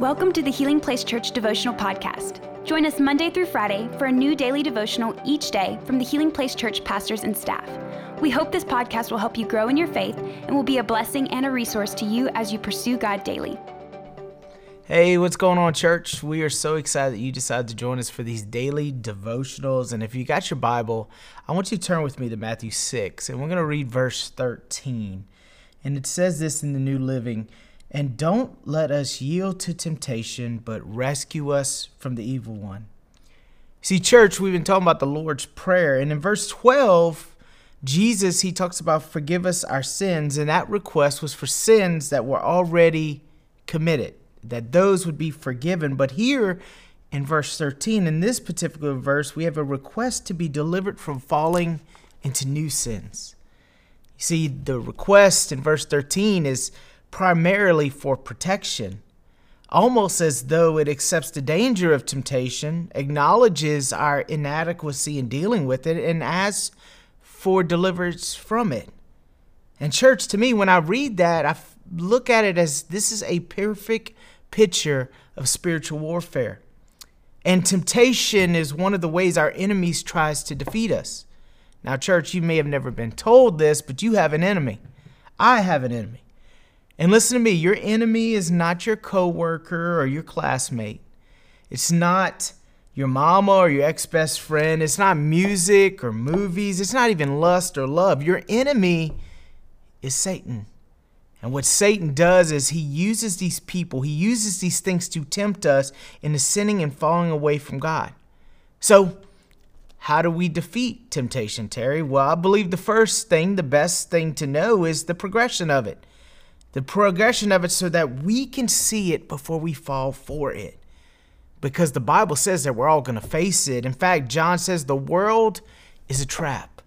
Welcome to the Healing Place Church Devotional Podcast. Join us Monday through Friday for a new daily devotional each day from the Healing Place Church pastors and staff. We hope this podcast will help you grow in your faith and will be a blessing and a resource to you as you pursue God daily. Hey, what's going on, church? We are so excited that you decided to join us for these daily devotionals. And if you got your Bible, I want you to turn with me to Matthew 6, and we're going to read verse 13. And it says this in the New Living And don't let us yield to temptation, but rescue us from the evil one. See, church, we've been talking about the Lord's Prayer. And in verse 12, Jesus, he talks about forgive us our sins. And that request was for sins that were already committed that those would be forgiven. But here in verse 13, in this particular verse, we have a request to be delivered from falling into new sins. You see, the request in verse 13 is primarily for protection, almost as though it accepts the danger of temptation, acknowledges our inadequacy in dealing with it, and asks for deliverance from it. And, church, to me, when I read that, I look at it as this is a perfect picture of spiritual warfare. And temptation is one of the ways our enemies tries to defeat us. Now, church, you may have never been told this, but you have an enemy. I have an enemy. And listen to me, your enemy is not your coworker or your classmate. It's not your mama or your ex-best friend. It's not music or movies. It's not even lust or love. Your enemy is Satan. And what Satan does is he uses these people, he uses these things to tempt us into sinning and falling away from God. So, how do we defeat temptation, Terry? Well, I believe the first thing, the best thing to know is the progression of it. The progression of it so that we can see it before we fall for it. Because the Bible says that we're all going to face it. In fact, John says the world is a trap.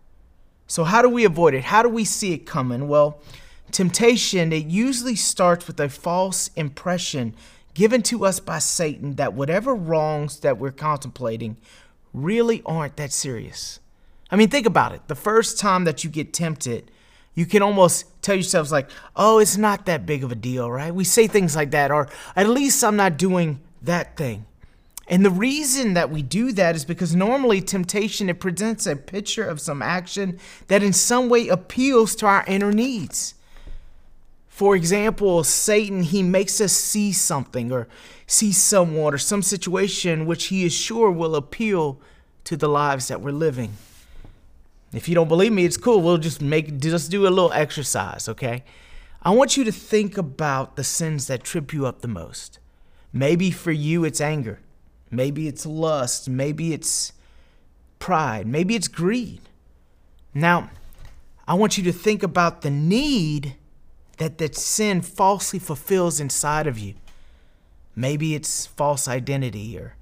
So, how do we avoid it? How do we see it coming? Well, Temptation, it usually starts with a false impression given to us by Satan that whatever wrongs that we're contemplating really aren't that serious. I mean, think about it. The first time that you get tempted, you can almost tell yourselves, like, oh, it's not that big of a deal, right? We say things like that, or at least I'm not doing that thing. And the reason that we do that is because normally temptation it presents a picture of some action that in some way appeals to our inner needs. For example, Satan, he makes us see something or see someone or some situation which he is sure will appeal to the lives that we're living. If you don't believe me, it's cool. We'll just make just do a little exercise, okay? I want you to think about the sins that trip you up the most. Maybe for you it's anger. Maybe it's lust, maybe it's pride, maybe it's greed. Now, I want you to think about the need that that sin falsely fulfills inside of you. Maybe it's false identity or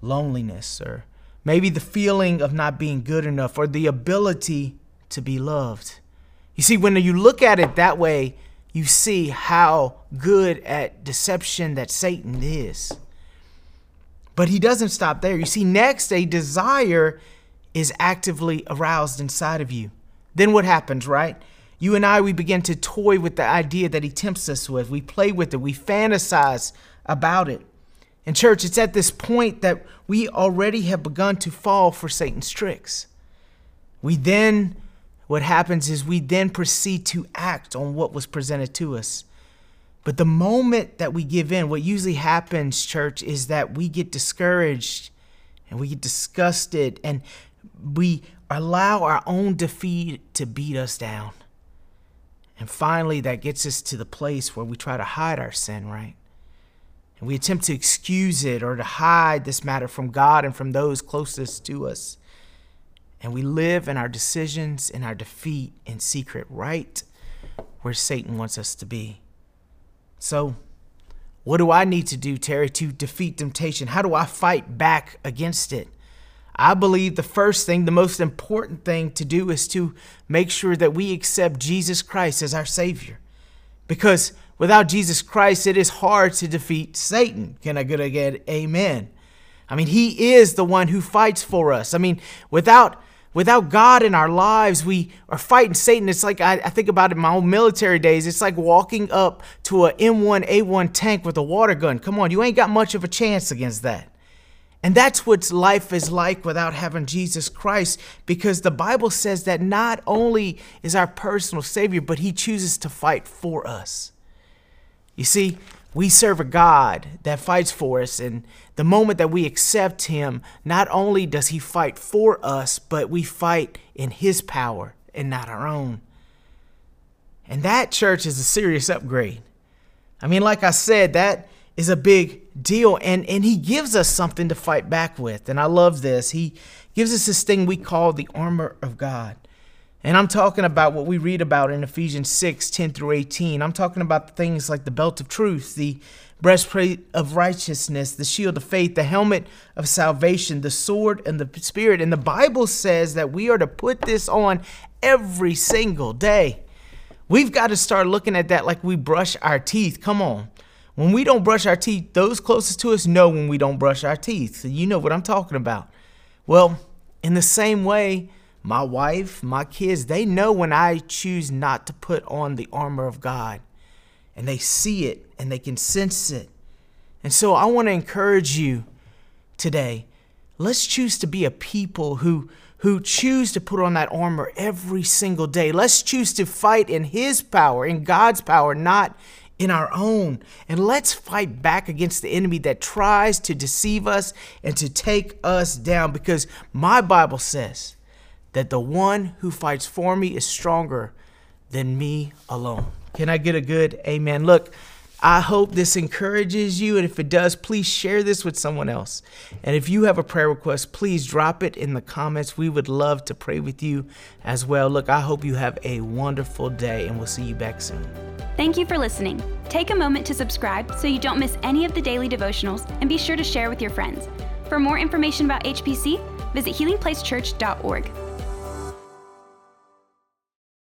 loneliness or maybe the feeling of not being good enough or the ability to be loved. You see, when you look at it that way, you see how good at deception that Satan is. But he doesn't stop there. You see, next, a desire is actively aroused inside of you. Then what happens, right? You and I, we begin to toy with the idea that he tempts us with. We play with it, we fantasize about it. In church, it's at this point that we already have begun to fall for Satan's tricks. We then, what happens is we then proceed to act on what was presented to us. But the moment that we give in, what usually happens, church, is that we get discouraged and we get disgusted and we allow our own defeat to beat us down. And finally, that gets us to the place where we try to hide our sin, right? And we attempt to excuse it or to hide this matter from God and from those closest to us. And we live in our decisions and our defeat in secret, right where Satan wants us to be. So, what do I need to do, Terry, to defeat temptation? How do I fight back against it? I believe the first thing, the most important thing to do is to make sure that we accept Jesus Christ as our Savior. Because without Jesus Christ, it is hard to defeat Satan. Can I get again? Amen. I mean, He is the one who fights for us. I mean, without without God in our lives, we are fighting Satan. It's like I, I think about it in my own military days. It's like walking up to a M1A1 tank with a water gun. Come on, you ain't got much of a chance against that. And that's what life is like without having Jesus Christ, because the Bible says that not only is our personal Savior, but He chooses to fight for us. You see, we serve a God that fights for us, and the moment that we accept Him, not only does He fight for us, but we fight in His power and not our own. And that church is a serious upgrade. I mean, like I said, that is a big deal and and he gives us something to fight back with and i love this he gives us this thing we call the armor of god and i'm talking about what we read about in ephesians 6 10 through 18 i'm talking about things like the belt of truth the breastplate of righteousness the shield of faith the helmet of salvation the sword and the spirit. And the bible says that we are to put this on every single day. We've got to start looking at that like we brush our teeth. Come on. When we don't brush our teeth, those closest to us know when we don't brush our teeth. So you know what I'm talking about. Well, in the same way, my wife, my kids, they know when I choose not to put on the armor of God. And they see it and they can sense it. And so I want to encourage you today. Let's choose to be a people who who choose to put on that armor every single day. Let's choose to fight in his power, in God's power, not in our own. And let's fight back against the enemy that tries to deceive us and to take us down because my Bible says that the one who fights for me is stronger than me alone. Can I get a good amen? Look, I hope this encourages you. And if it does, please share this with someone else. And if you have a prayer request, please drop it in the comments. We would love to pray with you as well. Look, I hope you have a wonderful day, and we'll see you back soon. Thank you for listening. Take a moment to subscribe so you don't miss any of the daily devotionals, and be sure to share with your friends. For more information about HPC, visit healingplacechurch.org.